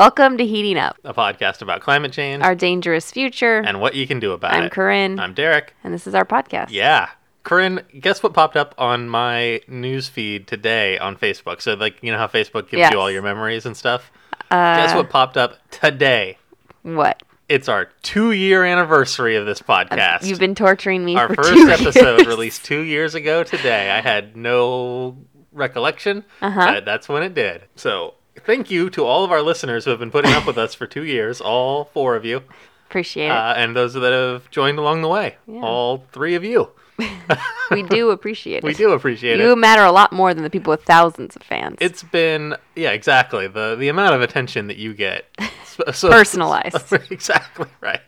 Welcome to Heating Up, a podcast about climate change our dangerous future. and what you can do about it. I'm. Corinne, I'm Derek. and this is our podcast. Yeah. Corinne, guess what popped up on my news feed today on Facebook? So, like, you know how Facebook gives Yes. you all your memories and stuff? Uh, guess what popped up today? What? It's our two year anniversary of this podcast. You've been torturing me our first episode years. released two years ago today. I had no recollection, Uh-huh. but that's when it did. So, thank you to all of our listeners who have been putting up with us for two years, all four of you. Appreciate it. uh, and those that have joined along the way. Yeah. All three of you. we do appreciate it. We do appreciate You it. You matter a lot more than the people with thousands of fans. It's been yeah, exactly the the amount of attention that you get. So- so- Personalized. exactly right.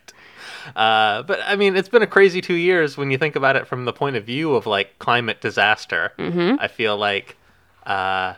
Uh, but I mean, it's been a crazy two years when you think about it from the point of view of like climate disaster. Mm-hmm. I feel like uh,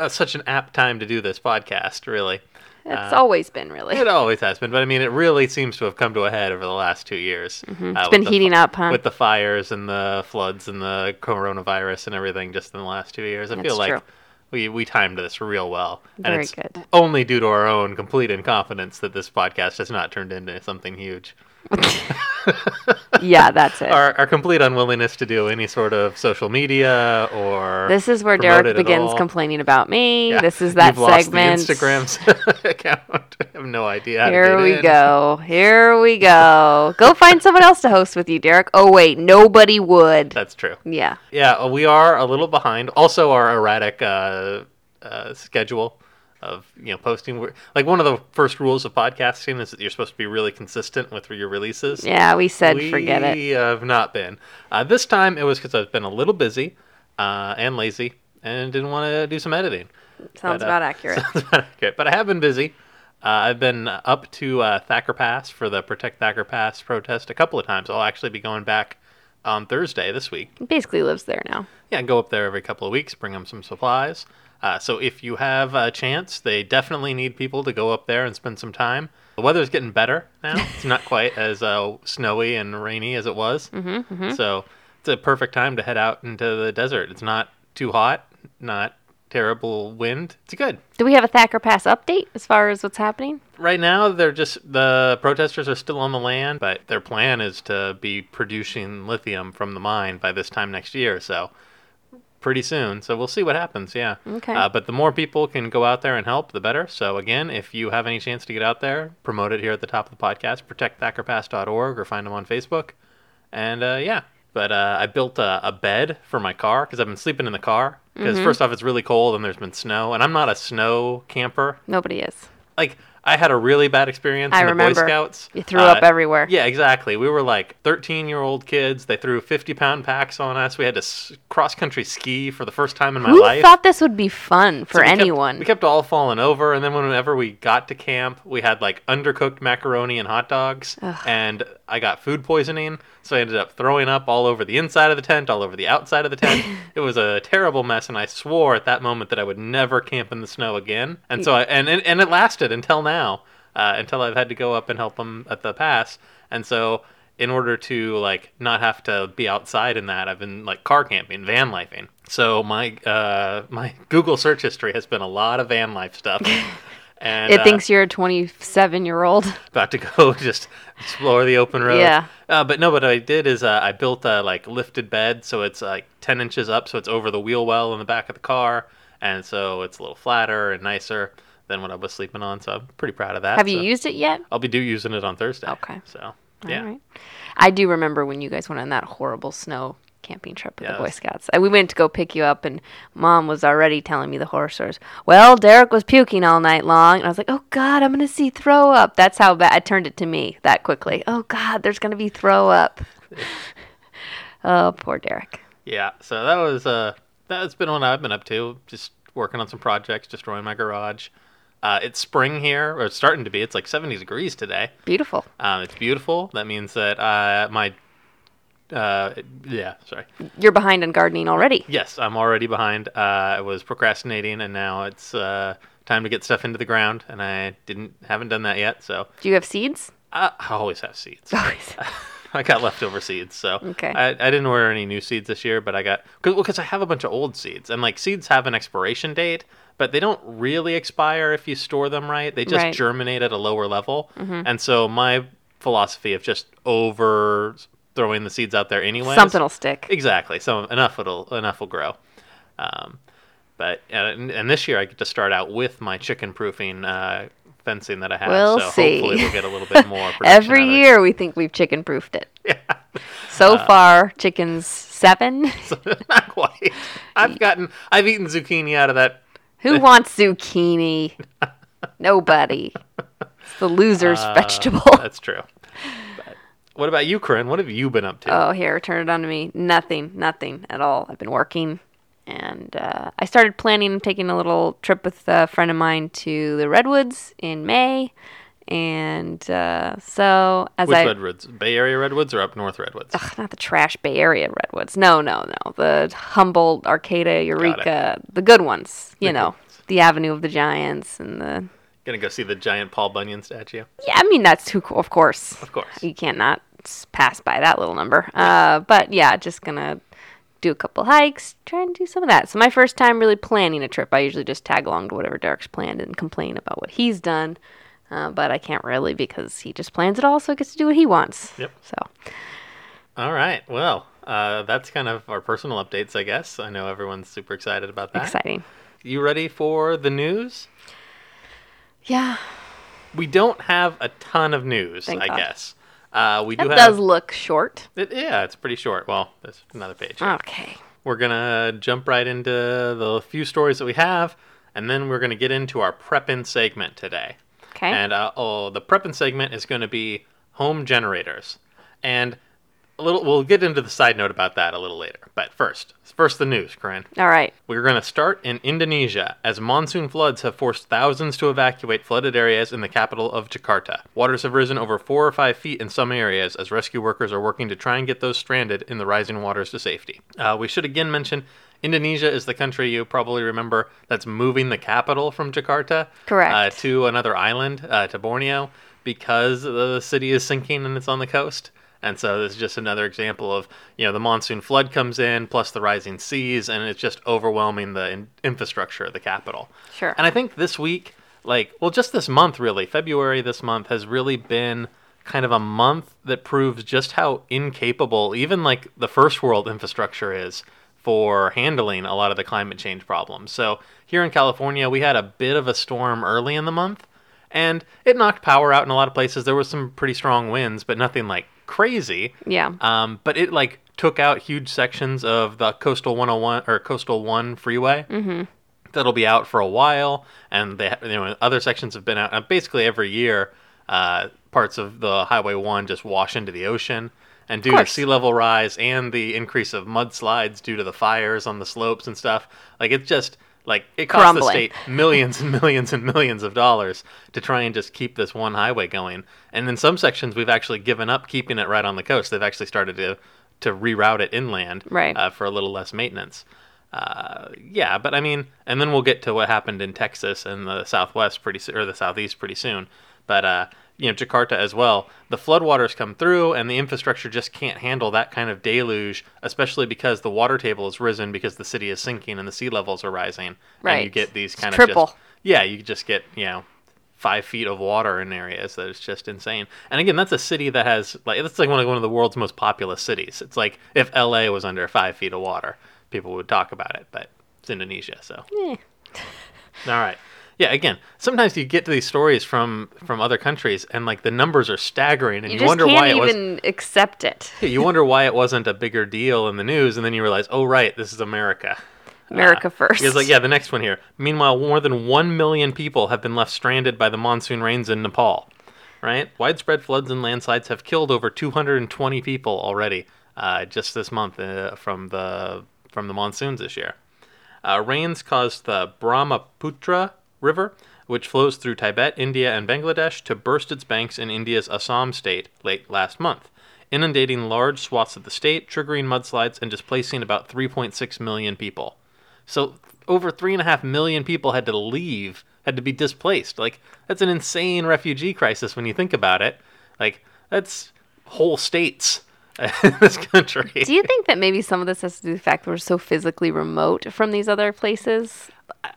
uh, such an apt time to do this podcast. Really, it's always been really. It always has been, but I mean, it really seems to have come to a head over the last two years. Uh, Mm-hmm. It's with been the heating up, huh? With the fires and the floods and the coronavirus and everything just in the last two years. I That's feel like true. we, we timed this real well. and it's good. only due to our own complete incompetence that this podcast has not turned into something huge. yeah, that's it. Our, our complete unwillingness to do any sort of social media or. This is where Derek begins complaining about me. Yeah. This is that You've lost segment. the Instagram's account. I have no idea. Here we in. go. Here we go. Go find someone else to host with you, Derek. Oh wait, nobody would. That's true. Yeah. Yeah, we are a little behind. Also, our erratic uh, uh, schedule of you know posting. Like one of the first rules of podcasting is that you're supposed to be really consistent with your releases. Yeah, we said we forget it. We have not been. Uh, this time it was because I've been a little busy uh, and lazy and didn't want to do some editing. Sounds but, uh, about accurate. Sounds about accurate. But I have been busy. Uh, I've been up to uh, Thacker Pass for the Protect Thacker Pass protest a couple of times. I'll actually be going back on Thursday this week. Basically lives there now. Yeah, go up there every couple of weeks, bring them some supplies. Uh, so if you have a chance, they definitely need people to go up there and spend some time. The weather's getting better now. It's not quite as uh, snowy and rainy as it was. Mm-hmm, So it's a perfect time to head out into the desert. It's not too hot, not terrible wind. It's good. Do we have a Thacker Pass update as far as what's happening? Right now, they're just the protesters are still on the land, but their plan is to be producing lithium from the mine by this time next year. So pretty soon. So we'll see what happens. Yeah. Okay. Uh, but the more people can go out there and help, the better. So again, if you have any chance to get out there, promote it here at the top of the podcast. ProtectThackerPass.org or find them on Facebook. And uh, yeah. But uh, I built a, a bed for my car because I've been sleeping in the car. Because Mm-hmm. first off, it's really cold and there's been snow, and I'm not a snow camper Nobody is. like I had a really bad experience I in the remember. Boy Scouts. You threw up uh, everywhere. Yeah, exactly. We were like 13 year old kids. They threw 50 pound packs on us. We had to s- cross country ski for the first time in my Who life. thought this would be fun for So we kept- anyone? we kept all falling over, and then whenever we got to camp, we had like undercooked macaroni and hot dogs, and I got food poisoning, so I ended up throwing up all over the inside of the tent, all over the outside of the tent. it was a terrible mess, and I swore at that moment that I would never camp in the snow again. And so I and and, and it lasted until now, uh, until I've had to go up and help them at the pass, and so. In order to like not have to be outside in that, I've been like car camping, van lifing. So my uh, my Google search history has been a lot of van life stuff. And it uh, thinks you're a 27 year old. about to go just explore the open road. Yeah. Uh, but no, what I did is uh, I built a like lifted bed, so it's like ten inches up, so it's over the wheel well in the back of the car, and so it's a little flatter and nicer than what I was sleeping on. So I'm pretty proud of that. Have you used it yet? I'll be do using it on Thursday. Okay. So yeah. Right. I do remember when you guys went on that horrible snow camping trip with Yeah, the Boy Scouts. We went to go pick you up, and Mom was already telling me the horror stories. Well, Derek was puking all night long, and I was like, "Oh God, I'm gonna see throw up." That's how bad. I turned it to me that quickly. Oh God, there's gonna be throw up. oh, poor Derek. Yeah, so that was uh that's been what I've been up to, just working on some projects, destroying my garage. Uh, it's spring here, or it's starting to be. It's like 70 degrees today. Beautiful. Um, it's beautiful. That means that uh, my uh, yeah, sorry. You're behind on gardening already. Yes, I'm already behind. Uh, I was procrastinating, and now it's uh, time to get stuff into the ground, and I didn't haven't done that yet. So Do you have seeds? I, I always have seeds. Always. I got leftover seeds, so Okay. I, I didn't order any new seeds this year, but I got because well, I have a bunch of old seeds, and like seeds have an expiration date, but they don't really expire if you store them right. They just Right. Mm-hmm. germinate at a lower level. And so my philosophy of just over throwing the seeds out there anyway. Something will stick. Exactly. So enough will enough will grow. Um, but and, and this year I get to start out with my chicken proofing uh, fencing that I have. We'll so see. hopefully we'll get a little bit more. Every out of it. year we think we've chicken proofed it. Yeah. So far, chickens seven. Not quite. I've gotten. I've eaten zucchini out of that. Who wants zucchini? Nobody. It's the loser's uh, vegetable. That's true. What about you, Corinne? What have you been up to? Oh, here, turn it on to me. Nothing, nothing at all. I've been working, and uh, I started planning taking a little trip with a friend of mine to the redwoods in May, and uh, so as Which I redwoods? Bay Area redwoods or up north redwoods? Ugh, not the trash Bay Area redwoods. No, no, no. The Humboldt, Arcata, Eureka, the good ones. You know, the Avenue of the Giants and the. Gonna go see the giant Paul Bunyan statue. Yeah, I mean that's too cool. Of course, Of course. you can't not pass by that little number. Uh, but yeah, just gonna do a couple hikes, try and do some of that. So my first time really planning a trip. I usually just tag along to whatever Derek's planned and complain about what he's done. Uh, but I can't really because he just plans it all, so he gets to do what he wants. Yep. So All right. Well, uh, that's kind of our personal updates, I guess. I know everyone's super excited about that. exciting. You ready for the news? Yeah, We don't have a ton of news, Thank I God. guess. Uh, we do that have. does look short. It, yeah, it's pretty short. Well, there's another page. here. Okay. We're gonna jump right into the few stories that we have, and then we're gonna get into our prepping segment today. Okay. And uh, oh, the prepping segment is going to be home generators, and a little. We'll get into the side note about that a little later. But first, first the news, Corinne. All right. We're going to start in Indonesia as monsoon floods have forced thousands to evacuate flooded areas in the capital of Jakarta. Waters have risen over four or five feet in some areas as rescue workers are working to try and get those stranded in the rising waters to safety. Uh, we should again mention Indonesia is the country you probably remember that's moving the capital from Jakarta Correct. Uh, to another island, uh, to Borneo, because the city is sinking and it's on the coast. And so this is just another example of, you know, the monsoon flood comes in, plus the rising seas, and it's just overwhelming the in- infrastructure of the capital. Sure. And I think this week, like, well, just this month, really, February this month has really been kind of a month that proves just how incapable even like the first world infrastructure is for handling a lot of the climate change problems. So here in California, we had a bit of a storm early in the month, and it knocked power out in a lot of places. There was some pretty strong winds, but nothing like crazy. Yeah. Um, but it like took out huge sections of the coastal 101 or coastal 1 freeway. Mm-hmm. That'll be out for a while, and they you know other sections have been out. Uh, basically every year, uh, parts of the Highway 1 just wash into the ocean. And due to sea level rise and the increase of mudslides due to the fires on the slopes and stuff, like it's just like it costs the state millions and millions and millions of dollars to try and just keep this one highway going. And in some sections, we've actually given up keeping it right on the coast. They've actually started to to reroute it inland Right. uh, for a little less maintenance. Uh, yeah, but I mean, and then we'll get to what happened in Texas and the Southwest pretty or the Southeast pretty soon. But uh, you know, Jakarta as well. The floodwaters come through, and the infrastructure just can't handle that kind of deluge, especially because the water table has risen because the city is sinking and the sea levels are rising. Right. And you get these It's kind of triple. just yeah, you just get you know five feet of water in areas that is just insane. And again, that's a city that has like that's like one of one of the world's most populous cities. It's like if LA was under five feet of water, people would talk about it, but it's Indonesia, so Eh. all right. Yeah, again, sometimes you get to these stories from from other countries, and like the numbers are staggering, and You you, wonder why it was. even accept it. You wonder why it wasn't a bigger deal in the news, and then you realize, oh right, this is America. America Uh, first. Because like yeah, the next one here. Meanwhile, more than one million people have been left stranded by the monsoon rains in Nepal. Right, widespread floods and landslides have killed over 220 people already, uh, just this month uh, from the from the monsoons this year. Uh, rains caused the Brahmaputra River, which flows through Tibet, India, and Bangladesh, to burst its banks in India's Assam state late last month, inundating large swaths of the state, triggering mudslides, and displacing about 3.6 million people. So over three and a half million people had to leave, had to be displaced. Like that's an insane refugee crisis when you think about it. Like that's whole states in this country. Do you think that maybe some of this has to do with the fact that we're so physically remote from these other places?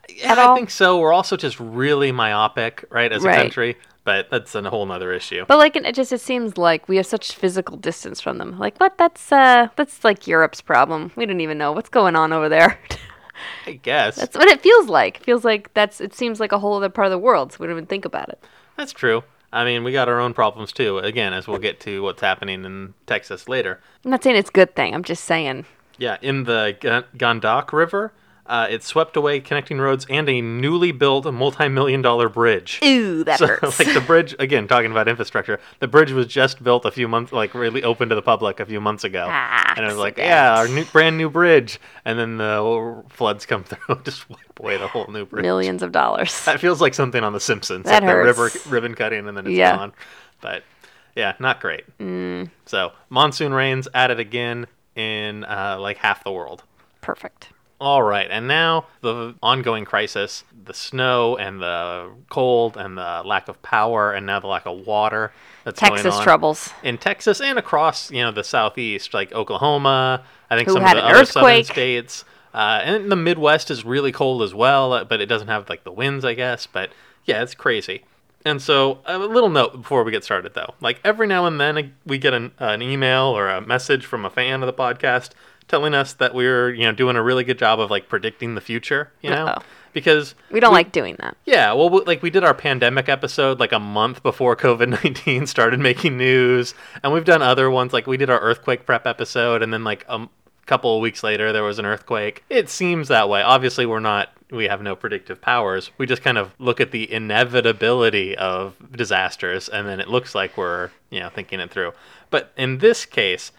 yeah, I think so. We're also just really myopic, right, as a country. But that's a whole nother issue. But like, it just it seems like we have such physical distance from them. Like, what? That's uh, that's like Europe's problem. We don't even know what's going on over there. I guess that's what it feels like. It feels like that's. It seems like a whole other part of the world. So we don't even think about it. that's true. I mean, we got our own problems too. Again, as we'll get to what's happening in Texas later. I'm not saying it's a good thing. I'm just saying. Yeah, in the Ga- Gandak River, uh, it swept away connecting roads and a newly built multi-million dollar bridge. Ooh, that So, hurts. like the bridge again, talking about infrastructure, the bridge was just built a few months, like really open to the public a few months ago, and it was like, yeah, our new, brand new bridge, and then the floods come through, just wipe away the whole new bridge. Millions of dollars. That feels like something on The Simpsons, That like the river hurts. ribbon cutting, and then it's Yeah. gone. But yeah, not great. Mm. So monsoon rains added again in uh, like half the world. Perfect. All right, and now the ongoing crisis, the snow and the cold and the lack of power and now the lack of water that's Texas troubles. in Texas and across, you know, the southeast, like Oklahoma, I think Who some of the other southern states. Uh, and the Midwest is really cold as well, uh, but it doesn't have like the winds, I guess. But yeah, it's crazy. And so, a little note before we get started, though. Like every now and then, uh, we get an, an email or a message from a fan of the podcast telling us that we're, you know, doing a really good job of like predicting the future. You know, Uh-oh. because We don't like doing that. yeah, well, we- like we did our pandemic episode like a month before COVID 19 started making news. And we've done other ones, like we did our earthquake prep episode, and then like a couple of weeks later, there was an earthquake. It seems that way. Obviously, we're not, we have no predictive powers. We just kind of look at the inevitability of disasters, and then it looks like we're, you know, thinking it through. But in this case,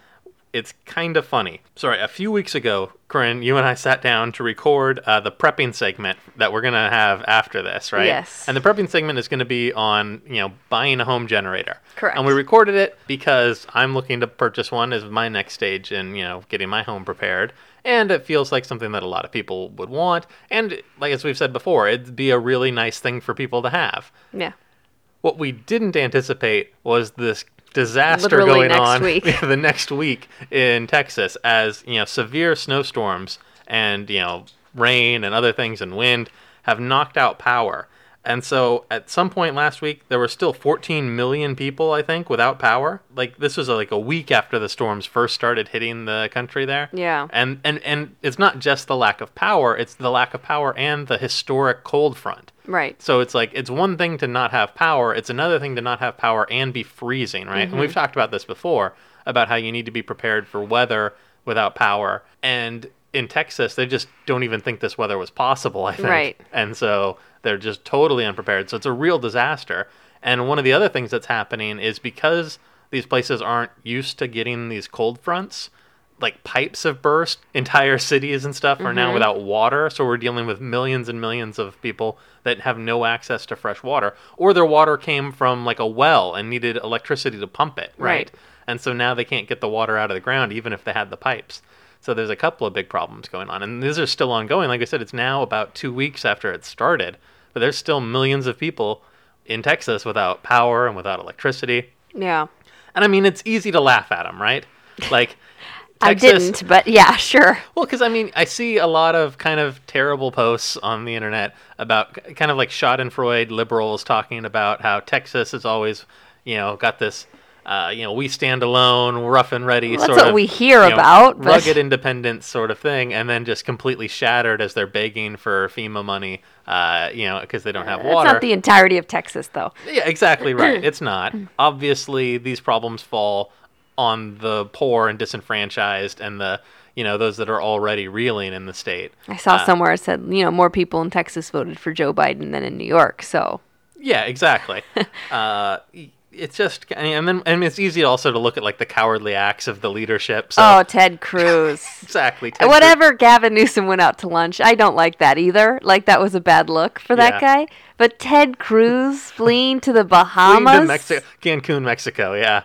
it's kind of funny. Sorry, a few weeks ago, Corinne, you and I sat down to record uh, the prepping segment that we're gonna have after this, right? Yes. And the prepping segment is gonna be on, you know, buying a home generator. Correct. And we recorded it because I'm looking to purchase one as my next stage in, you know, getting my home prepared. And it feels like something that a lot of people would want. And like as we've said before, it'd be a really nice thing for people to have. Yeah. What we didn't anticipate was this disaster Literally going on the next week in Texas as, you know, severe snowstorms and, you know, rain and other things and wind have knocked out power. And so at some point last week there were still 14 million people, I think, without power. Like this was like a week after the storms first started hitting the country there. Yeah. And and and it's not just the lack of power, it's the lack of power and the historic cold front. Right. So it's like it's one thing to not have power, it's another thing to not have power and be freezing, right? And mm-hmm. we've talked about this before about how you need to be prepared for weather without power. And in Texas, they just don't even think this weather was possible, I think. Right. And so they're just totally unprepared. So it's a real disaster. And one of the other things that's happening is because these places aren't used to getting these cold fronts, like pipes have burst, entire cities and stuff are now mm-hmm. without water. So we're dealing with millions and millions of people that have no access to fresh water, or their water came from like a well and needed electricity to pump it, right? Right. And so now they can't get the water out of the ground, even if they had the pipes. So there's a couple of big problems going on, and these are still ongoing. Like I said, it's now about two weeks after it started, but there's still millions of people in Texas without power and without electricity. Yeah. And I mean, it's easy to laugh at them, right? Like, I didn't, but yeah, sure. well, because I mean, I see a lot of kind of terrible posts on the internet about kind of like Schadenfreude liberals talking about how Texas has always, you know, got this, uh, you know, we stand alone, rough and ready Well, that's sort what of. we hear you know, about, but- rugged independence sort of thing, and then just completely shattered as they're begging for FEMA money, uh, you know, because they don't have water. not the entirety of Texas, though. Yeah, exactly right. It's not. Obviously, these problems fall on the poor and disenfranchised and the, you know, those that are already reeling in the state. I saw Uh, somewhere it said, you know, more people in Texas voted for Joe Biden than in New York. So, Yeah, exactly. uh, it's just, and then, and it's easy also to look at like the cowardly acts of the leadership. So oh, Ted Cruz. exactly. Ted Cruz- Whatever Gavin Newsom went out to lunch, I don't like that either. Like that was a bad look for that Yeah. guy. But Ted Cruz fleeing to the Fleeing Bahamas. to Mexico, Cancun, Mexico. Yeah.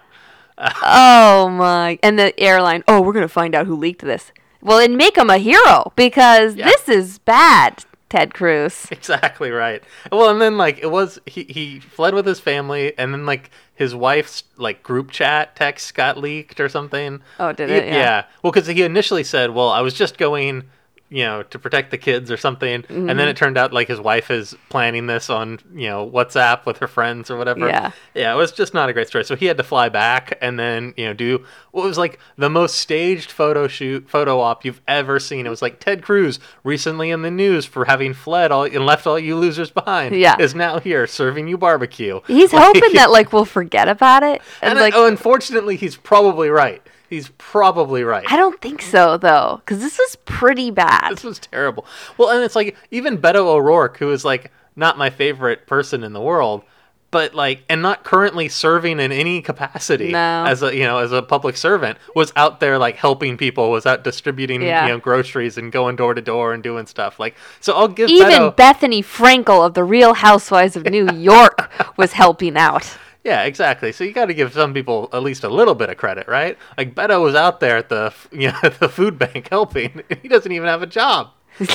Oh my! And the airline. Oh, we're gonna find out who leaked this. Well, and make him a hero because Yeah. this is bad, Ted Cruz. Exactly right. Well, and then like it was he he fled with his family, and then like his wife's like group chat text got leaked or something. Oh, did He- it? Yeah. Well, because he initially said, "Well, I was just going." You know, to protect the kids or something, and Mm-hmm. then it turned out like his wife is planning this on you know WhatsApp with her friends or whatever. Yeah. yeah, it was just not a great story. So he had to fly back and then you know do what was like the most staged photo shoot, photo op you've ever seen. It was like Ted Cruz recently in the news for having fled all and left all you losers behind. Yeah. is now here serving you barbecue. He's Like- hoping that like we'll forget about it. And, and like oh, unfortunately, he's probably right. He's probably right. I don't think so though, because this is pretty bad. This was terrible. Well, and it's like even Beto O'Rourke, who is like not my favorite person in the world, but like and not currently serving in any capacity No. as a you know as a public servant, was out there like helping people, was out distributing Yeah. you know groceries and going door to door and doing stuff. Like so, I'll give Even Beto. Bethenny Frankel of the Real Housewives of New York was helping out. Yeah, exactly. So you got to give some people at least a little bit of credit, right? Like Beto was out there at the you know at the food bank helping. He doesn't even have a job.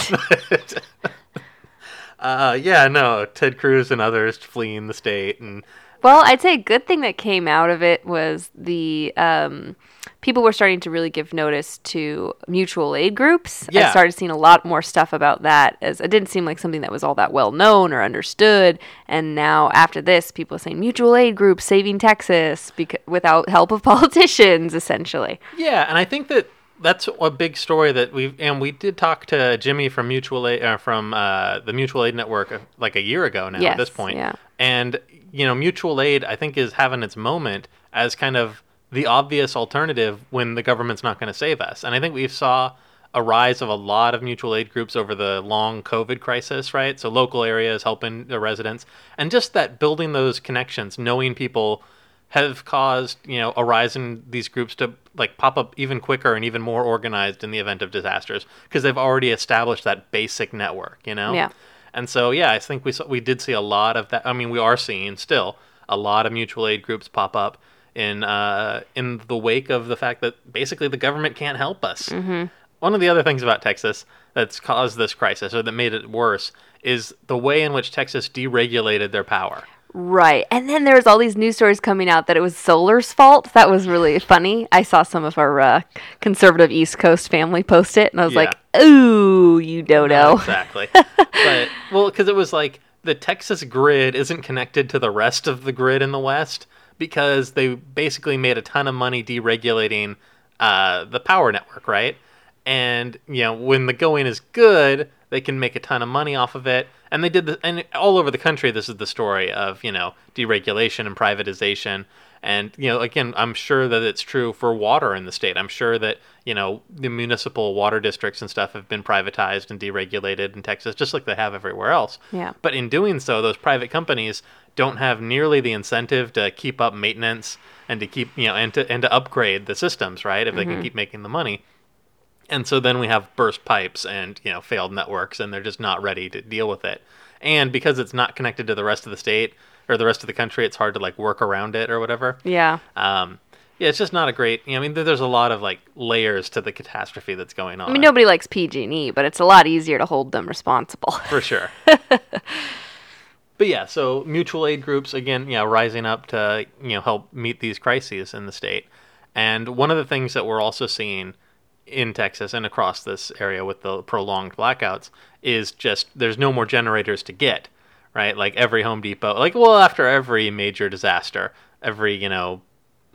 uh, yeah, no. Ted Cruz and others fleeing the state, and Well, I'd say a good thing that came out of it was the um, people were starting to really give notice to mutual aid groups. I Yeah. started seeing a lot more stuff about that as it didn't seem like something that was all that well known or understood. And now after this, people are saying mutual aid groups saving Texas because without help of politicians, essentially. yeah, and I think that that's a big story that we've and we did talk to Jimmy from Mutual Aid uh, from uh, the Mutual Aid Network uh, like a year ago now at this point. yeah. And you know, mutual aid I think is having its moment as kind of the obvious alternative when the government's not going to save us. And I think we saw a rise of a lot of mutual aid groups over the long COVID crisis, right? So local areas helping the residents and just that building those connections, knowing people have caused, you know, a rise in these groups to like pop up even quicker and even more organized in the event of disasters because they've already established that basic network, you know? Yeah. And so, yeah, I think we saw, we did see a lot of that. I mean, we are seeing still a lot of mutual aid groups pop up in uh, in the wake of the fact that basically the government can't help us. Mm-hmm. One of the other things about Texas that's caused this crisis or that made it worse is the way in which Texas deregulated their power. Right. And then there was all these news stories coming out that it was solar's fault. That was really funny. I saw some of our uh, conservative East Coast family post it, and I was Yeah. like, ooh, you dodo. Exactly. but well, because it was like the Texas grid isn't connected to the rest of the grid in the West because they basically made a ton of money deregulating uh, the power network, right? And you know when the going is good, they can make a ton of money off of it. And they did the and all over the country. This is the story of you know deregulation and privatization. And you know, again, I'm sure that it's true for water in the state. I'm sure that you know the municipal water districts and stuff have been privatized and deregulated in Texas, just like they have everywhere else. Yeah. But in doing so, those private companies don't have nearly the incentive to keep up maintenance and to keep you know and to and to upgrade the systems, right? If they can mm-hmm. keep making the money. And so then we have burst pipes and you know failed networks, and they're just not ready to deal with it. And because it's not connected to the rest of the state or the rest of the country, it's hard to like work around it or whatever. Yeah. Um, yeah, it's just not a great. You know, I mean, there's a lot of like layers to the catastrophe that's going on. I mean, nobody likes PG&E, but it's a lot easier to hold them responsible. for sure. but yeah, so mutual aid groups again, yeah, rising up to you know help meet these crises in the state. And one of the things that we're also seeing in Texas and across this area with the prolonged blackouts is just there's no more generators to get, right? Like every Home Depot, like well after every major disaster, every, you know,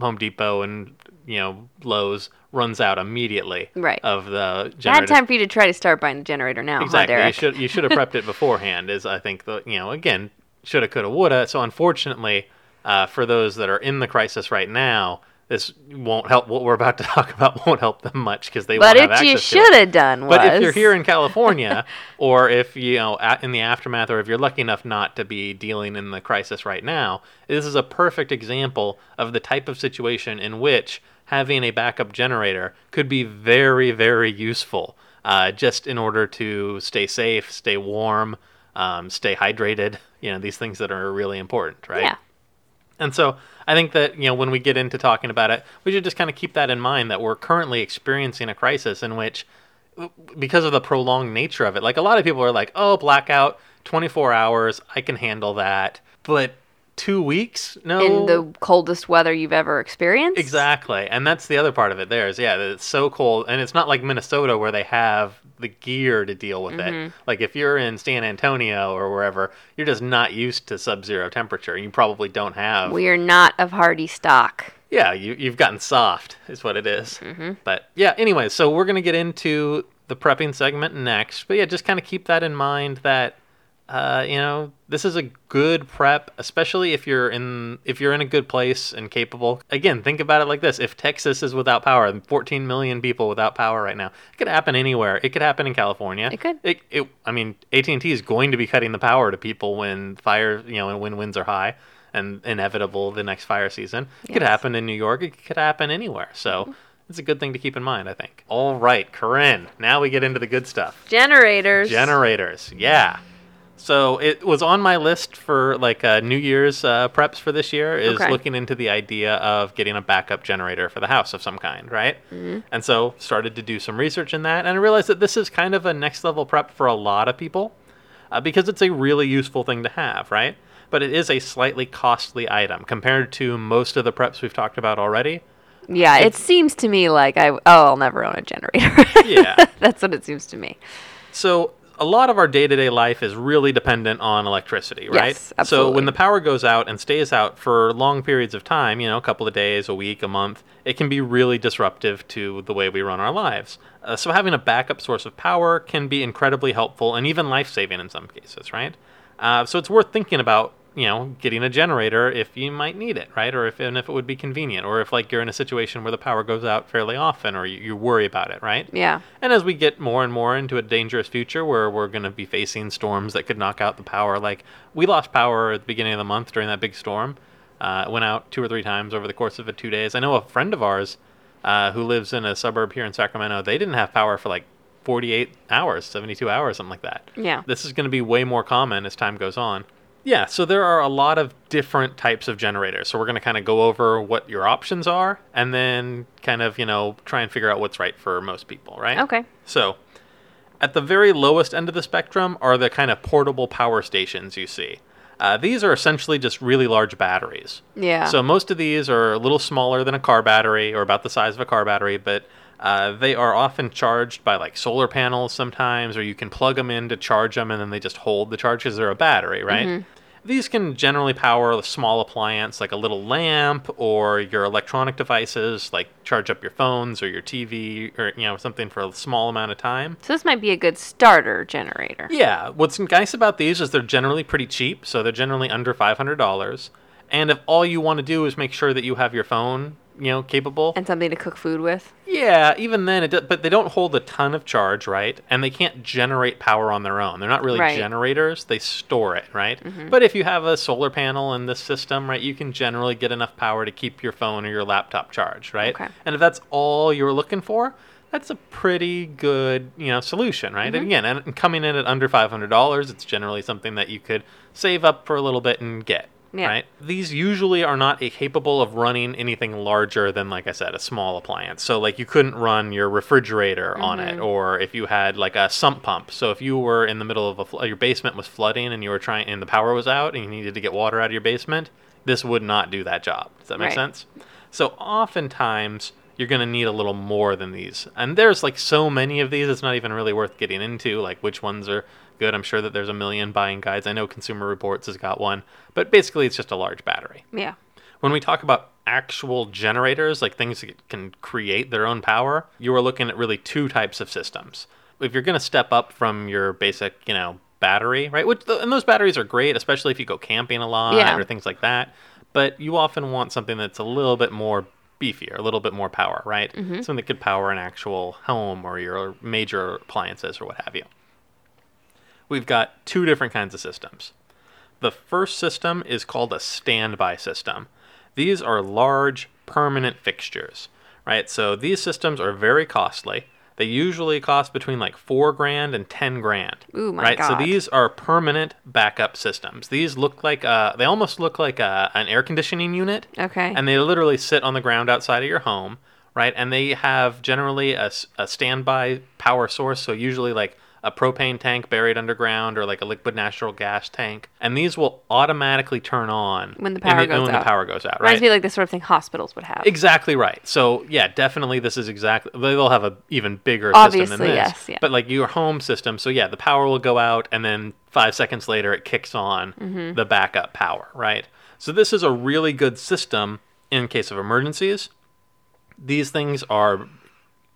Home Depot and, you know, Lowe's runs out immediately Right. of the Bad generators. time for you to try to start buying a generator now, Exactly. huh, you should you should have prepped it beforehand. Is I think the you know again shoulda coulda woulda. So unfortunately, uh, for those that are in the crisis right now, this won't help. What we're about to talk about won't help them much because they but won't have what you it. should have done was. But if you're here in California, or if you know in the aftermath, or if you're lucky enough not to be dealing in the crisis right now, this is a perfect example of the type of situation in which having a backup generator could be very, very useful. Uh, just in order to stay safe, stay warm, um, stay hydrated. You know these things that are really important, right? Yeah. And so I think that, you know, when we get into talking about it, we should just kind of keep that in mind that we're currently experiencing a crisis in which, because of the prolonged nature of it, like a lot of people are like, oh, blackout, 24 hours, I can handle that. But two weeks. No, In the coldest weather you've ever experienced. Exactly. And that's the other part of it there is yeah, it's so cold and it's not like Minnesota where they have the gear to deal with Mm-hmm. it. Like if you're in San Antonio or wherever, you're just not used to sub-zero temperature. You probably don't have We are not of hardy stock. Yeah, you you've gotten soft is what it is. Mm-hmm. But yeah, anyway, so we're going to get into the prepping segment next. But yeah, just kind of keep that in mind that uh, you know, this is a good prep, especially if you're in if you're in a good place and capable. Again, think about it like this: if Texas is without power, and 14 million people without power right now, it could happen anywhere. It could happen in California. It could. It, it I mean, AT&T is going to be cutting the power to people when fire, you know, and when winds are high and inevitable the next fire season. It could happen in New York. It could happen anywhere. So. It's a good thing to keep in mind, I think. All right, Corinne. Now we get into the good stuff. Generators. Generators, yeah. So it was on my list for like uh, New Year's uh, preps for this year. Is Okay. looking into the idea of getting a backup generator for the house of some kind, right? Mm-hmm. And so started to do some research in that, and I realized that this is kind of a next level prep for a lot of people, uh, because it's a really useful thing to have, right? But it is a slightly costly item compared to most of the preps we've talked about already. Yeah, it seems to me like I oh I'll never own a generator. Yeah. That's what it seems to me. So a lot of our day-to-day life is really dependent on electricity, right? Yes, So when the power goes out and stays out for long periods of time, you know, a couple of days, a week, a month, it can be really disruptive to the way we run our lives. Uh, so having a backup source of power can be incredibly helpful and even life-saving in some cases, right? Uh, so it's worth thinking about you know, getting a generator if you might need it, right? Or if and if it would be convenient, or if like you're in a situation where the power goes out fairly often, or you, you worry about it, right? Yeah. And as we get more and more into a dangerous future where we're going to be facing storms that could knock out the power, like we lost power at the beginning of the month during that big storm. Uh, it went out two or three times over the course of the two days. I know a friend of ours uh, who lives in a suburb here in Sacramento, they didn't have power for like 48 hours, 72 hours, something like that. Yeah. This is going to be way more common as time goes on. Yeah, so there are a lot of different types of generators. So we're going to kind of go over what your options are and then kind of, you know, try and figure out what's right for most people, right? Okay. So, at the very lowest end of the spectrum are the kind of portable power stations you see. Uh, these are essentially just really large batteries. Yeah. So most of these are a little smaller than a car battery, or about the size of a car battery, but uh, they are often charged by like solar panels sometimes, or you can plug them in to charge them, and then they just hold the charge because they're a battery, right? These can generally power a small appliance like a little lamp, or your electronic devices like charge up your phones or your TV, or you know something for a small amount of time. so this might be a good starter generator. Yeah, what's nice about these is they're generally pretty cheap, so they're generally under five hundred dollars. And if all you want to do is make sure that you have your phone, you know, capable, And something to cook food with. yeah, even then, it do, but they don't hold a ton of charge, right? And they can't generate power on their own. They're not really Right. generators; they store it, right? Mm-hmm. But if you have a solar panel in this system, right, you can generally get enough power to keep your phone or your laptop charged, right? Okay. And if that's all you're looking for, that's a pretty good, you know, solution, right? And again, and coming in at under five hundred dollars, it's generally something that you could save up for a little bit and get. Yeah. Right? These usually are not capable of running anything larger than, like I said, a small appliance. So, like, you couldn't run your refrigerator on it, mm-hmm. or if you had like a sump pump. So, if you were in the middle of a fl- your basement was flooding and you were trying and the power was out and you needed to get water out of your basement, this would not do that job. Does that make Right. sense? So, oftentimes you're going to need a little more than these. And there's like so many of these, it's not even really worth getting into, like which ones are good. I'm sure that there's a million buying guides. I know Consumer Reports has got one, but basically it's just a large battery. Yeah. When we talk about actual generators, like things that can create their own power, you are looking at really two types of systems. If you're going to step up from your basic, you know, battery, right? Which and those batteries are great, especially if you go camping a lot Yeah. or things like that. But you often want something that's a little bit more beefier, a little bit more power, right? Mm-hmm. Something that could power an actual home or your major appliances or what have you. We've got two different kinds of systems. The first system is called a standby system. These are large, permanent fixtures, right? So these systems are very costly. They usually cost between like four grand and ten grand. Ooh, my right? So these are permanent backup systems. These look like uh, they almost look like a, an air conditioning unit, Okay. and they literally sit on the ground outside of your home, right? And they have generally a standby power source, so usually like a propane tank buried underground or like a liquid natural gas tank, and these will automatically turn on When the power goes when out. the power goes out. Reminds Right. me like the sort of thing hospitals would have. Exactly right. So yeah, definitely this is exactly they'll have a even bigger Obviously, system than this. yes, yeah. But like your home system, so yeah, the power will go out and then five seconds later it kicks on Mm-hmm. the backup power, right? So this is a really good system in case of emergencies. These things are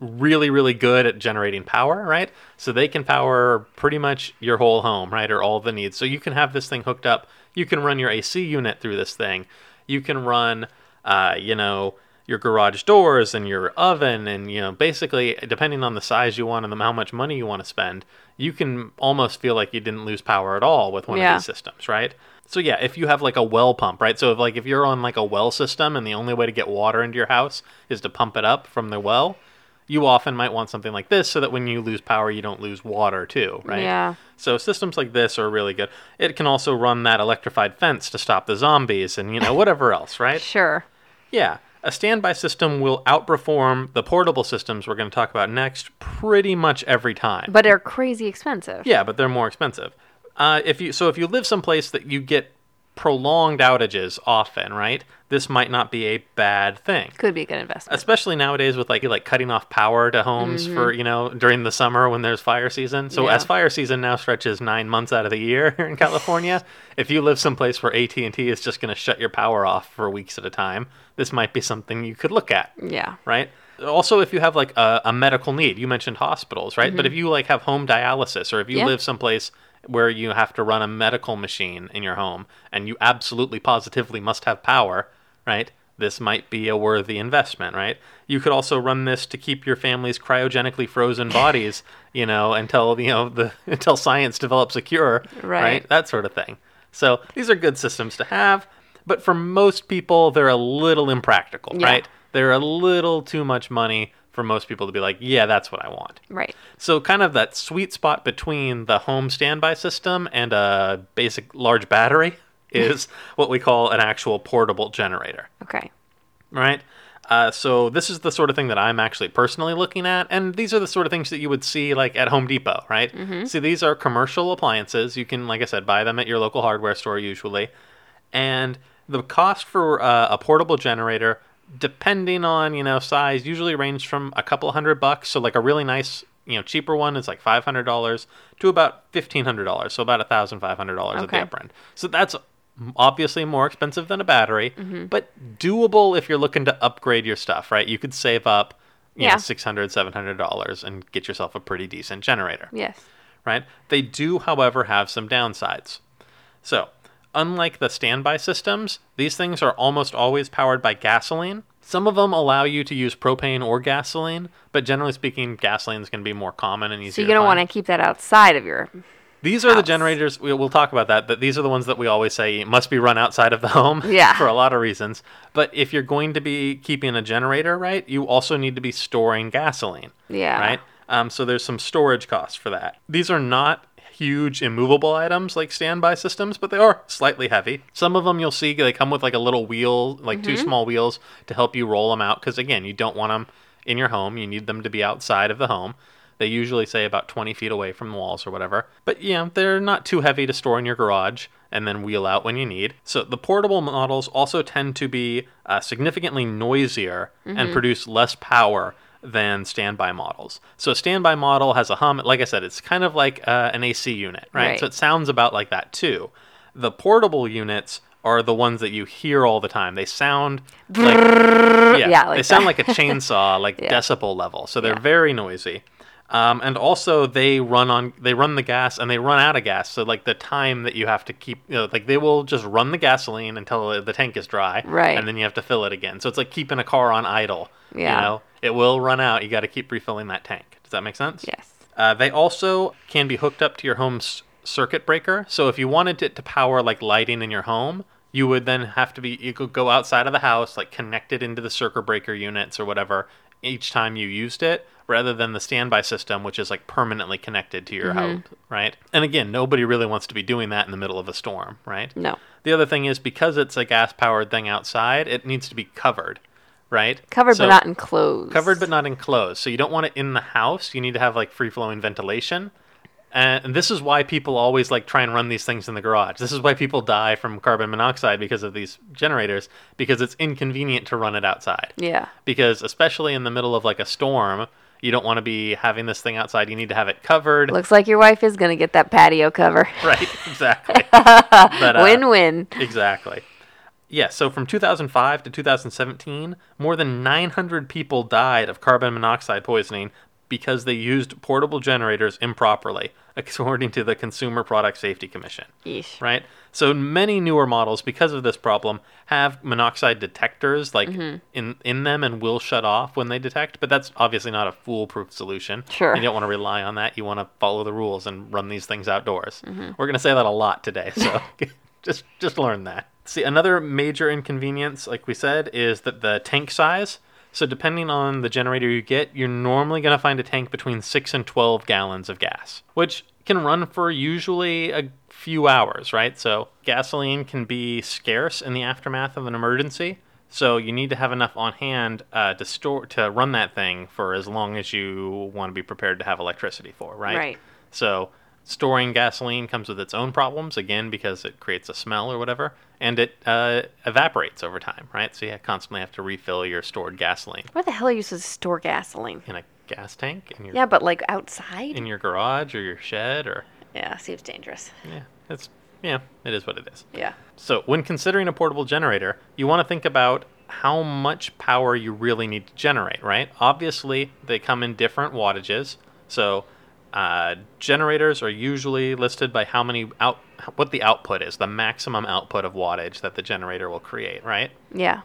really really good at generating power right? So they can power pretty much your whole home right or all the needs. So you can have this thing hooked up. You can run your ac unit through this thing. You can run uh, you know your garage doors and your oven and you know basically depending on the size you want and the, how much money you want to spend you can almost feel like you didn't lose power at all with one Yeah. of these systems right? So yeah if you have like a well pump right? So if like if you're on like a well system and the only way to get water into your house is to pump it up from the well you often might want something like this so that when you lose power you don't lose water too right Yeah. so systems like this are really good it can also run that electrified fence to stop the zombies and you know whatever else right Sure. yeah a standby system will outperform the portable systems we're going to talk about next pretty much every time But they're crazy expensive. yeah, but they're more expensive. Uh, if you so if you live someplace that you get prolonged outages often, right? This might not be a bad thing. Could be a good investment. Especially nowadays with like like cutting off power to homes for you know during the summer when there's fire season. So Mm-hmm. Yeah. as fire season now stretches nine months out of the year here in California, if you live someplace where AT and T is just going to shut your power off for weeks at a time, this might be something you could look at yeah. right? Also, if you have like a, a medical need, you mentioned hospitals, right? But if you like have home dialysis, or if you Mm-hmm. Yeah. live someplace where you have to run a medical machine in your home, and you absolutely positively must have power, right? This might be a worthy investment, right? You could also run this to keep your family's cryogenically frozen bodies, you know, until you know the until science develops a cure, Right. That sort of thing. So these are good systems to have, but for most people, they're a little impractical, Yeah. right? They're a little too much money for most people to be like, yeah, that's what I want. Right. So, kind of that sweet spot between the home standby system and a basic large battery is what we call an actual portable generator, Okay. right? Uh, so this is the sort of thing that I'm actually personally looking at, and these are the sort of things that you would see like at Home Depot, right? See, these are commercial appliances. You can, like I said, buy them at your local hardware store usually, and the cost for uh, a portable generator, depending on you know size, usually range from a couple hundred bucks. So like a really nice, you know, cheaper one is like five hundred dollars to about fifteen hundred dollars. So about a thousand five hundred dollars at the Okay. upper end. So that's obviously more expensive than a battery, mm-hmm. but doable if you're looking to upgrade your stuff, right? You could save up, you Yeah. know, six hundred, seven hundred dollars and get yourself a pretty decent generator Yes. right? They do, however, have some downsides. So, unlike the standby systems, these things are almost always powered by gasoline. Some of them allow you to use propane or gasoline, but generally speaking, gasoline is going to be more common and easier. So you're gonna want to keep that outside of your. These are the generators. We, we'll talk about that. But these are the ones that we always say must be run outside of the home. Yeah. For a lot of reasons. But if you're going to be keeping a generator, right, you also need to be storing gasoline. Yeah. Right. Um, so there's some storage costs for that. These are not huge immovable items like standby systems, but they are slightly heavy. Some of them you'll see they come with like a little wheel, like two small wheels to help you roll them out. Because again, you don't want them in your home. You need them to be outside of the home. They usually say about 20 feet away from the walls or whatever. But yeah, they're not too heavy to store in your garage and then wheel out when you need. So the portable models also tend to be uh, significantly noisier and produce less power than standby models. So a standby model has a hum. Like I said, it's kind of like uh, an AC unit, right? Right. So it sounds about like that too. The portable units are the ones that you hear all the time. They sound like yeah, Yeah, like they sound like a chainsaw, like Yeah. decibel level. So they're Yeah. very noisy. Um, and also they run on they run the gas and they run out of gas. So like the time that you have to keep, you know, like they will just run the gasoline until the tank is dry, Right. And then you have to fill it again. So it's like keeping a car on idle. Yeah. You know, it will run out. You got to keep refilling that tank. Does that make sense? Yes. Uh, they also can be hooked up to your home's circuit breaker. So if you wanted it to power like lighting in your home, you would then have to be you could go outside of the house, like connect it into the circuit breaker units or whatever each time you used it, rather than the standby system, which is like permanently connected to your mm-hmm. house, right? And again, nobody really wants to be doing that in the middle of a storm, right? No. The other thing is because it's a gas powered thing outside, it needs to be covered, right? Covered So- but not enclosed. covered but not enclosed. So you don't want it in the house. You need to have like free flowing ventilation. And this is why people always like try and run these things in the garage. This is why people die from carbon monoxide because of these generators because it's inconvenient to run it outside. Yeah. Because especially in the middle of like a storm, you don't want to be having this thing outside. You need to have it covered. Looks like your wife is going to get that patio cover. Right, exactly. But, uh, win win. Exactly. Yeah, so from 2005 to 2017, more than 900 people died of carbon monoxide poisoning because they used portable generators improperly, according to the Consumer Product Safety Commission. Yeesh. Right? So many newer models, because of this problem, have monoxide detectors like Mm-hmm. in, in them and will shut off when they detect, but that's obviously not a foolproof solution. Sure. You don't want to rely on that. You want to follow the rules and run these things outdoors. Mm-hmm. We're going to say that a lot today, so just just learn that. See, another major inconvenience, like we said, is that the tank size. So depending on the generator you get, you're normally going to find a tank between 6 and 12 gallons of gas, which can run for usually a few hours, right? So gasoline can be scarce in the aftermath of an emergency. So you need to have enough on hand uh, to store to run that thing for as long as you want to be prepared to have electricity for, right? Right. So storing gasoline comes with its own problems again because it creates a smell or whatever, and it uh, evaporates over time, right? So you constantly have to refill your stored gasoline Where the hell are you supposed to store gasoline? in a gas tank in your Yeah, but like outside? in your garage or your shed or Yeah, seems dangerous. yeah, it's yeah, it is what it is. Yeah. So, when considering a portable generator, you want to think about how much power you really need to generate, right? Obviously, they come in different wattages. So, uh, generators are usually listed by how many out, what the output is, the maximum output of wattage that the generator will create, right? Yeah.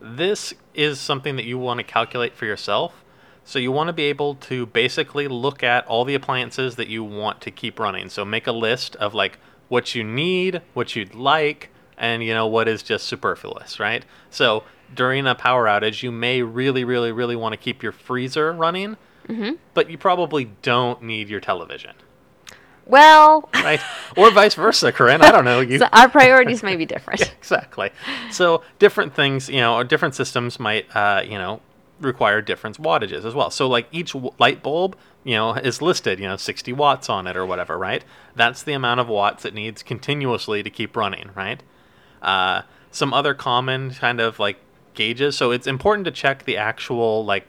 This is something that you want to calculate for yourself. So you want to be able to basically look at all the appliances that you want to keep running. So make a list of like what you need, what you'd like, and you know what is just superfluous, right? So during a power outage, you may really, really, really want to keep your freezer running, but you probably don't need your television, Well, right? or vice versa, Corinne. I don't know. You, so our priorities may be different. exactly. So different things, you know, or different systems might, uh, you know, require different wattages as well. So like each w- light bulb, you know, is listed, you know, 60 watts on it or whatever, right? That's the amount of watts it needs continuously to keep running, right? Uh, some other common kind of like gauges. So it's important to check the actual like,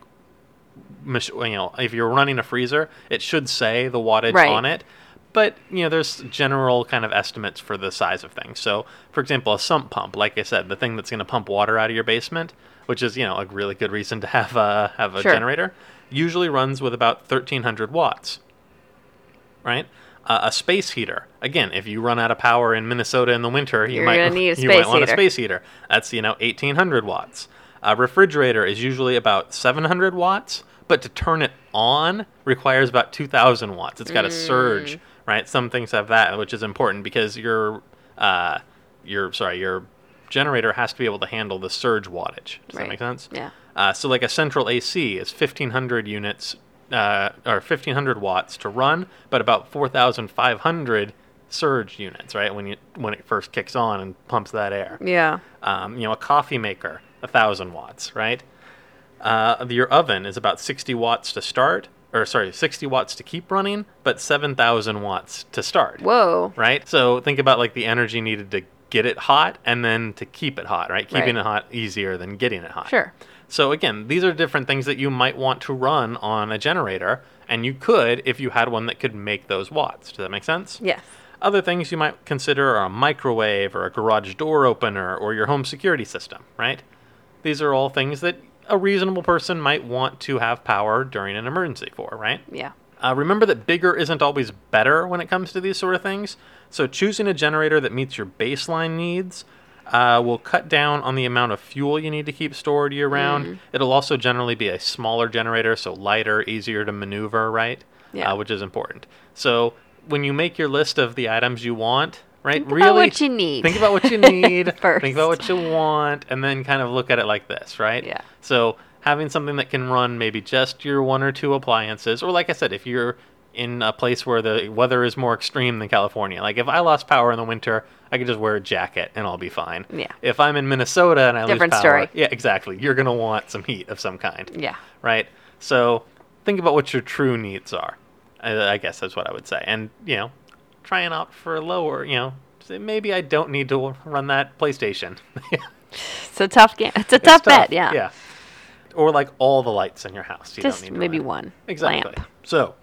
you know, if you're running a freezer, it should say the wattage Right. on it. But you know, there's general kind of estimates for the size of things. So, for example, a sump pump, like I said, the thing that's going to pump water out of your basement, which is you know a really good reason to have a have a Sure. generator, usually runs with about 1300 watts. Right. Uh, a space heater. Again, if you run out of power in Minnesota in the winter, you You're might you might want a space heater. That's you know 1800 watts. A refrigerator is usually about 700 watts, but to turn it on requires about 2000 watts. It's got a surge, Mm. right? Some things have that, which is important because your uh, your sorry your generator has to be able to handle the surge wattage. Does that make sense? Yeah. Uh, so like a central AC is 1500 units uh, or 1500 watts to run, but about 4500 surge units, right? When you when it first kicks on and pumps that air. Yeah. Um, you know, a coffee maker, a thousand watts, right? Uh, your oven is about 60 watts to start, or sorry, 60 watts to keep running, but 7,000 watts to start, Whoa. right? So think about like the energy needed to get it hot and then to keep it hot, right? Keeping Right. it hot easier than getting it hot. Sure. So again, these are different things that you might want to run on a generator, and you could if you had one that could make those watts. Does that make sense? Yes. Other things you might consider are a microwave or a garage door opener or your home security system, right? These are all things that a reasonable person might want to have power during an emergency for, right? Yeah. Uh, remember that bigger isn't always better when it comes to these sort of things. So choosing a generator that meets your baseline needs uh, will cut down on the amount of fuel you need to keep stored year round. It'll also generally be a smaller generator, so lighter, easier to maneuver, right? Yeah. Uh, which is important. So when you make your list of the items you want, right? Think about really what you need. Think about what you need. First. Think about what you want, and then kind of look at it like this, right? Yeah. So having something that can run maybe just your one or two appliances, or like I said, if you're in a place where the weather is more extreme than California, like if I lost power in the winter, I could just wear a jacket and I'll be fine. Yeah. If I'm in Minnesota and I Different lose power, Different story. yeah, exactly. You're gonna want some heat of some kind, Yeah. right? So think about what your true needs are. I, I guess that's what I would say. And you know, try out for a lower. You know, maybe I don't need to run that PlayStation. It's a tough game. It's a tough, It's bet. Yeah. Yeah. Or like all the lights in your house. You Just don't need maybe one Exactly. lamp. So,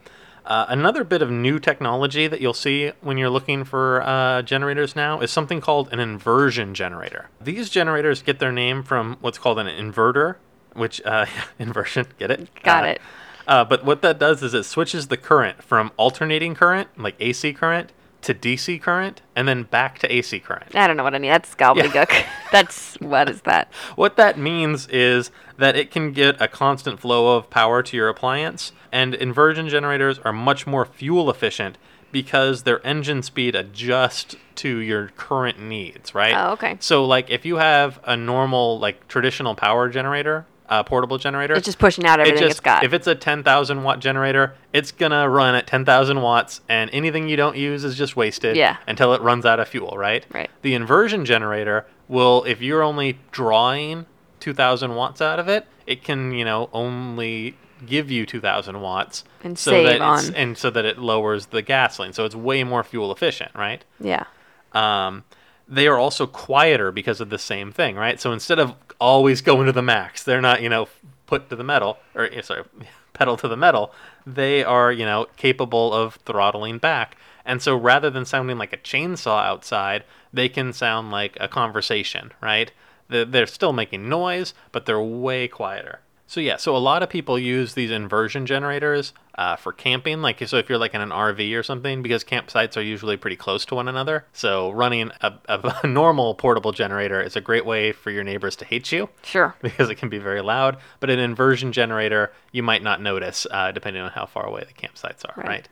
uh, another bit of new technology that you'll see when you're looking for uh, generators now is something called an inversion generator. These generators get their name from what's called an inverter, which uh, inversion, get it? Got Uh, it. Uh, but what that does is it switches the current from alternating current, like AC current, to DC current, and then back to AC current. I don't know what I mean. That's gobbledygook. That's what is that? What that means is that it can get a constant flow of power to your appliance, and inversion generators are much more fuel efficient because their engine speed adjusts to your current needs, right? Oh, okay. So, like, if you have a normal, like, traditional power generator, uh, portable generator, It's just pushing out everything it it's just, got. If it's a 10,000 watt generator, it's going to run at 10,000 watts, and anything you don't use is just wasted Yeah. until it runs out of fuel, right? Right. The inversion generator will, if you're only drawing 2,000 watts out of it, it can, you know, only give you 2,000 watts. And so save that on- And so that it lowers the gasoline. So it's way more fuel efficient, right? yeah. um, they are also quieter because of the same thing, right? So instead of always going to the max, they're not, you know, put to the metal or eh, sorry, pedal to the metal. They are, you know, capable of throttling back. And so rather than sounding like a chainsaw outside, they can sound like a conversation, right? They're they're still making noise, but they're way quieter. So yeah, so a lot of people use these inversion generators uh, for camping. Like, so if you're like in an RV or something, because campsites are usually pretty close to one another. So running a, a normal portable generator is a great way for your neighbors to hate you Sure. because it can be very loud. But an inversion generator, you might not notice uh, depending on how far away the campsites are, Right. right?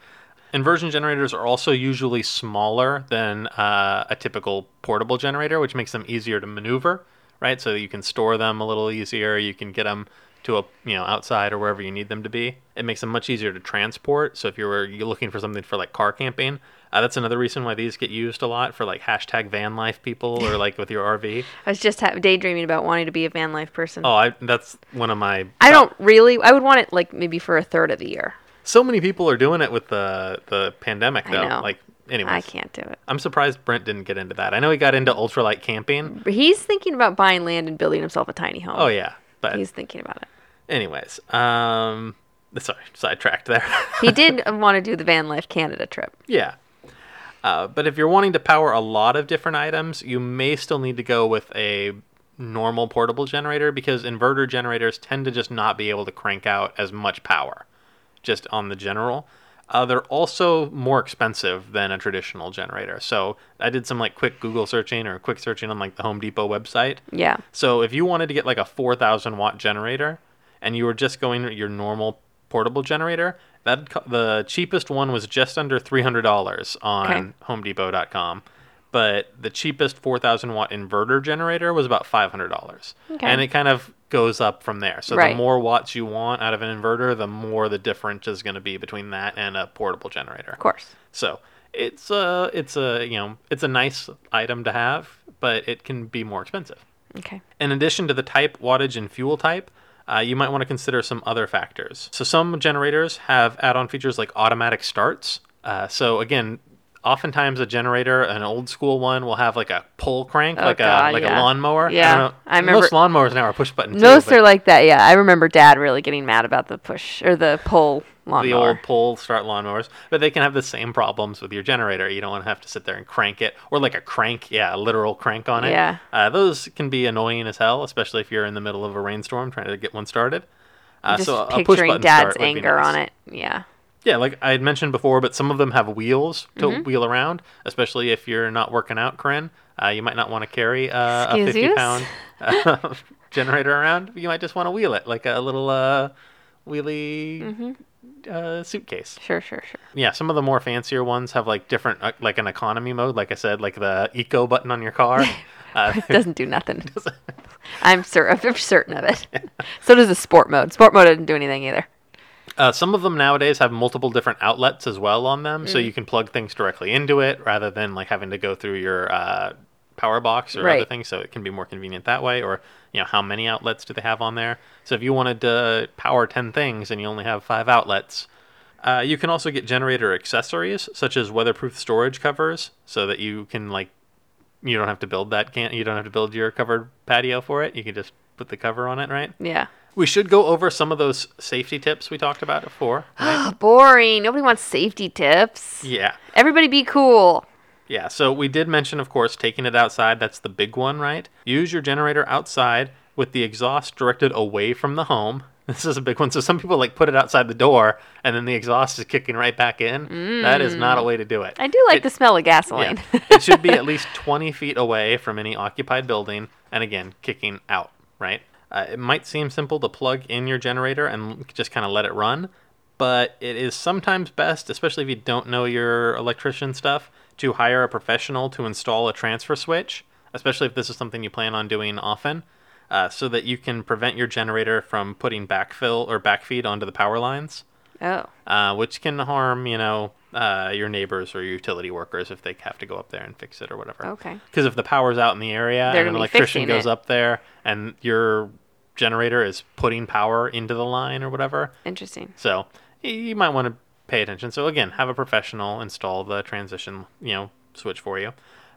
Inversion generators are also usually smaller than uh, a typical portable generator, which makes them easier to maneuver, right? So you can store them a little easier. You can get them to a you know outside or wherever you need them to be. It makes them much easier to transport. So if you were you're looking for something for like car camping, uh, that's another reason why these get used a lot for like hashtag van life people or like with your RV. I was just ha- daydreaming about wanting to be a van life person. Oh, I, that's one of my. I don't really. I would want it like maybe for a third of the year. So many people are doing it with the the pandemic I though. know. Like, anyways, I can't do it. I'm surprised Brent didn't get into that. I know he got into ultralight camping. He's thinking about buying land and building himself a tiny home. Oh yeah, but He's thinking about it. Anyways, um, sorry, sidetracked there. He did want to do the van life Canada trip. yeah. Uh, but if you're wanting to power a lot of different items, you may still need to go with a normal portable generator because inverter generators tend to just not be able to crank out as much power just on the general. Uh, they're also more expensive than a traditional generator. So I did some like quick Google searching or quick searching on like the Home Depot website. Yeah. So if you wanted to get like a 4,000 watt generator and you were just going your normal portable generator, that the cheapest one was just under $300 on Okay. homedepot.com. But the cheapest 4,000 watt inverter generator was about $500. Okay. And it kind of goes up from there. So Right. the more watts you want out of an inverter, the more the difference is going to be between that and a portable generator. Of course. So it's a it's a you know it's a nice item to have, but it can be more expensive. Okay. In addition to the type, wattage, and fuel type, uh, you might want to consider some other factors. So some generators have add-on features like automatic starts. Uh, so again, oftentimes a generator, an old school one, will have like a pull crank, Oh, like God, a like yeah. a lawnmower. Yeah, I. I Most remember- lawnmowers now are push button. too, Most but are like that. Yeah. I remember Dad really getting mad about the push or the pull lawnmower. the old pull start lawnmowers, but they can have the same problems with your generator. You don't want to have to sit there and crank it, or like a crank, yeah, a literal crank on it. Yeah. uh, those can be annoying as hell, especially if you're in the middle of a rainstorm trying to get one started. Uh, Just so a picturing Dad's start would be anger nice. on it. Yeah. Yeah, like I had mentioned before, but some of them have wheels to Mm-hmm. wheel around, especially if you're not working out, Corinne. Uh, you might not want to carry uh, a 50 pound uh, generator around. You might just want to wheel it like a little uh, wheelie Mm-hmm. Uh, suitcase. Sure. Sure. Sure. Yeah, some of the more fancier ones have like different, uh, like an economy mode, like I said, like the eco button on your car. Uh, Doesn't do nothing. I'm certain. I'm certain of it. So does the sport mode. Sport mode doesn't do anything either. Uh, some of them nowadays have multiple different outlets as well on them, Mm. so you can plug things directly into it rather than like having to go through your uh, power box or other things. So it can be more convenient that way. Or you know, how many outlets do they have on there? So if you wanted to power ten things and you only have five outlets, Uh, you can also get generator accessories such as weatherproof storage covers, so that you can like you don't have to build that can you don't have to build your covered patio for it. You can just put the cover on it, right? Yeah. We should go over some of those safety tips we talked about before. Right? Boring. Nobody wants safety tips. yeah. Everybody be cool. Yeah, so we did mention, of course, taking it outside. That's the big one, right? Use your generator outside with the exhaust directed away from the home. This is a big one. So some people like put it outside the door and then the exhaust is kicking right back in. That is not a way to do it. I do like It- the smell of gasoline. Yeah. it should be at least 20 feet away from any occupied building and again, kicking out, right? Uh, it might seem simple to plug in your generator and just kind of let it run, but it is sometimes best, especially if you don't know your electrician stuff, to hire a professional to install a transfer switch, especially if this is something you plan on doing often. Uh, so that you can prevent your generator from putting backfill or backfeed onto the power lines oh. uh, which can harm, you know, uh, your neighbors or utility workers if they have to go up there and fix it or whatever. Okay. Because if the power's out in the area They're and an electrician goes it. up there and your generator is putting power into the line or whatever, Interesting. so you might want to pay attention. So again, have a professional install the transition, you know, switch for you.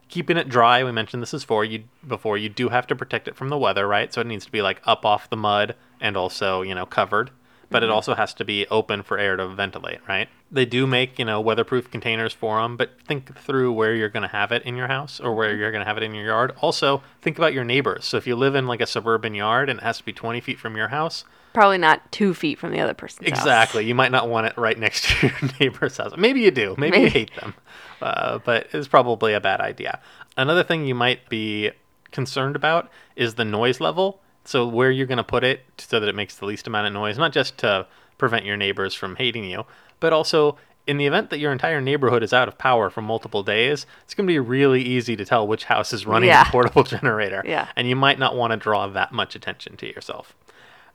Keeping it dry, we mentioned this is for you before. You do have to protect it from the weather, right? So it needs to be like up off the mud and also, you know, covered. But it mm-hmm. also has to be open for air to ventilate, right? They do make, you know, weatherproof containers for them, but think through where you're going to have it in your house or where mm-hmm. you're going to have it in your yard. Also, think about your neighbors. So if you live in like a suburban yard and it has to be 20 feet from your house, Probably not two feet from the other person's house. Exactly. You might not want it right next to your neighbor's house. Maybe you do. Maybe, you hate them. Uh, but it's probably a bad idea. Another thing you might be concerned about is the noise level. So where you're going to put it so that it makes the least amount of noise, not just to prevent your neighbors from hating you, but also in the event that your entire neighborhood is out of power for multiple days, it's going to be really easy to tell which house is running Yeah. a portable generator. Yeah. And you might not want to draw that much attention to yourself.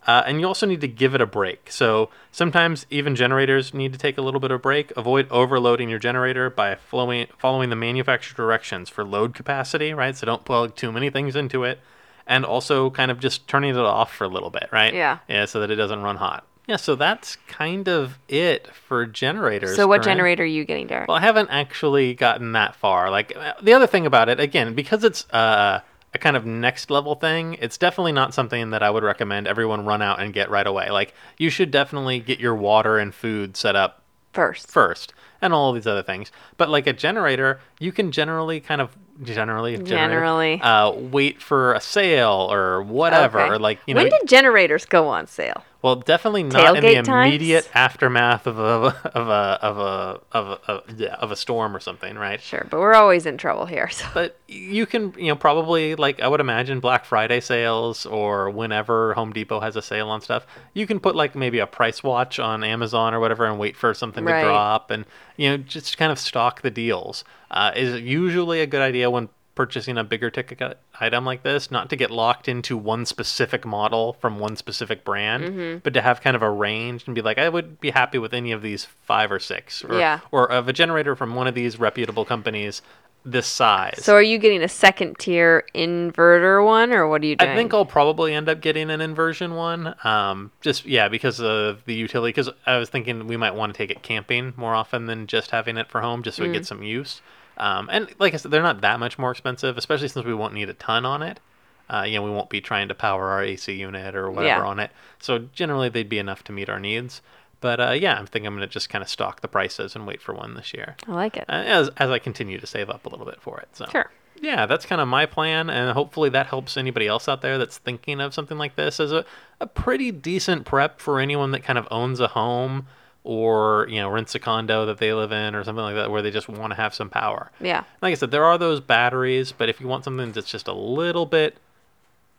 Uh, and you also need to give it a break. So sometimes even generators need to take a little bit of break. Avoid overloading your generator by flowing, following the manufacturer directions for load capacity, right? So don't plug too many things into it. And also kind of just turning it off for a little bit, right? Yeah. Yeah, so that it doesn't run hot. Yeah, so that's kind of it for generators. So what Corinne. generator are you getting, Derek? Well, I haven't actually gotten that far. Like uh, the other thing about it, again, because it's uh, a kind of next level thing, it's definitely not something that I would recommend everyone run out and get right away. Like you should definitely get your water and food set up First. first and all these other things. But like a generator, you can generally kind of generally Generally. uh, wait for a sale or whatever. Okay. Or like you know, when did generators go on sale? Well, definitely not in the Tailgate times? immediate aftermath of a of a of a of a, of a yeah, of a storm or something, right? Sure, but we're always in trouble here. So But you can, you know, probably like I would imagine Black Friday sales or whenever Home Depot has a sale on stuff, you can put like maybe a price watch on Amazon or whatever and wait for something Right. to drop and you know just kind of stock the deals. Uh, is usually a good idea when purchasing a bigger ticket item like this, not to get locked into one specific model from one specific brand, Mm-hmm. but to have kind of a range and be like, I would be happy with any of these five or six, or, Yeah. or of a generator from one of these reputable companies this size. So are you getting a second tier inverter one, or what are you doing? I think I'll probably end up getting an inversion one. Um, just yeah, because of the utility. Because I was thinking we might want to take it camping more often than just having it for home, just so we Mm. get some use. Um, and like I said, they're not that much more expensive, especially since we won't need a ton on it. Uh, you know, we won't be trying to power our AC unit or whatever Yeah. on it. So generally, they'd be enough to meet our needs. But uh, yeah, I think I'm going to just kind of stock the prices and wait for one this year, I like it. uh, as as I continue to save up a little bit for it. So Sure. yeah, that's kind of my plan, and hopefully that helps anybody else out there that's thinking of something like this as a, a pretty decent prep for anyone that kind of owns a home or you know rents a condo that they live in or something like that where they just want to have some power. Yeah. Like I said, there are those batteries, but if you want something that's just a little bit,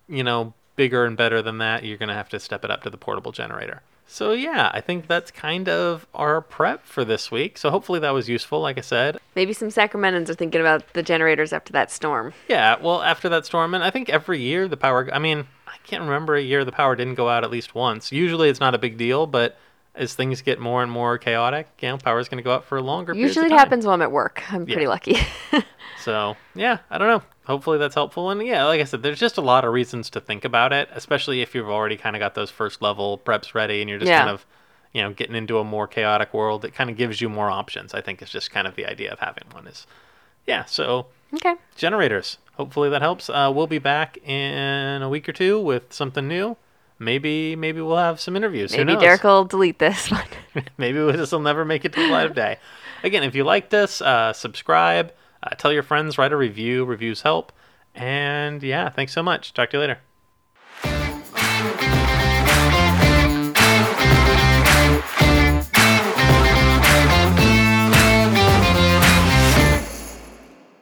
you know, bigger and better than that, you're gonna have to step it up to the portable generator. So yeah, I think that's kind of our prep for this week. So hopefully that was useful. Like I said, Maybe some Sacramentans are thinking about the generators after that storm. Yeah, well, after that storm, and I think every year the power. I mean, I can't remember a year the power didn't go out at least once. Usually it's not a big deal, but as things get more and more chaotic, you know, power's going to go out for a longer. Usually it happens while I'm at work. I'm Yeah. pretty lucky. So yeah, I don't know. Hopefully that's helpful. And yeah, like I said, there's just a lot of reasons to think about it, especially if you've already kind of got those first level preps ready and you're just Yeah. kind of, you know, getting into a more chaotic world, it kind of gives you more options. I think is just kind of the idea of having one is, yeah. So Okay. generators. Hopefully that helps. Uh, we'll be back in a week or two with something new. Maybe maybe we'll have some interviews. Maybe? Derek will delete this one. maybe this will never make it to the light of day. Again, if you like this, uh, subscribe, uh, tell your friends, write a review. Reviews help. And yeah, thanks so much. Talk to you later.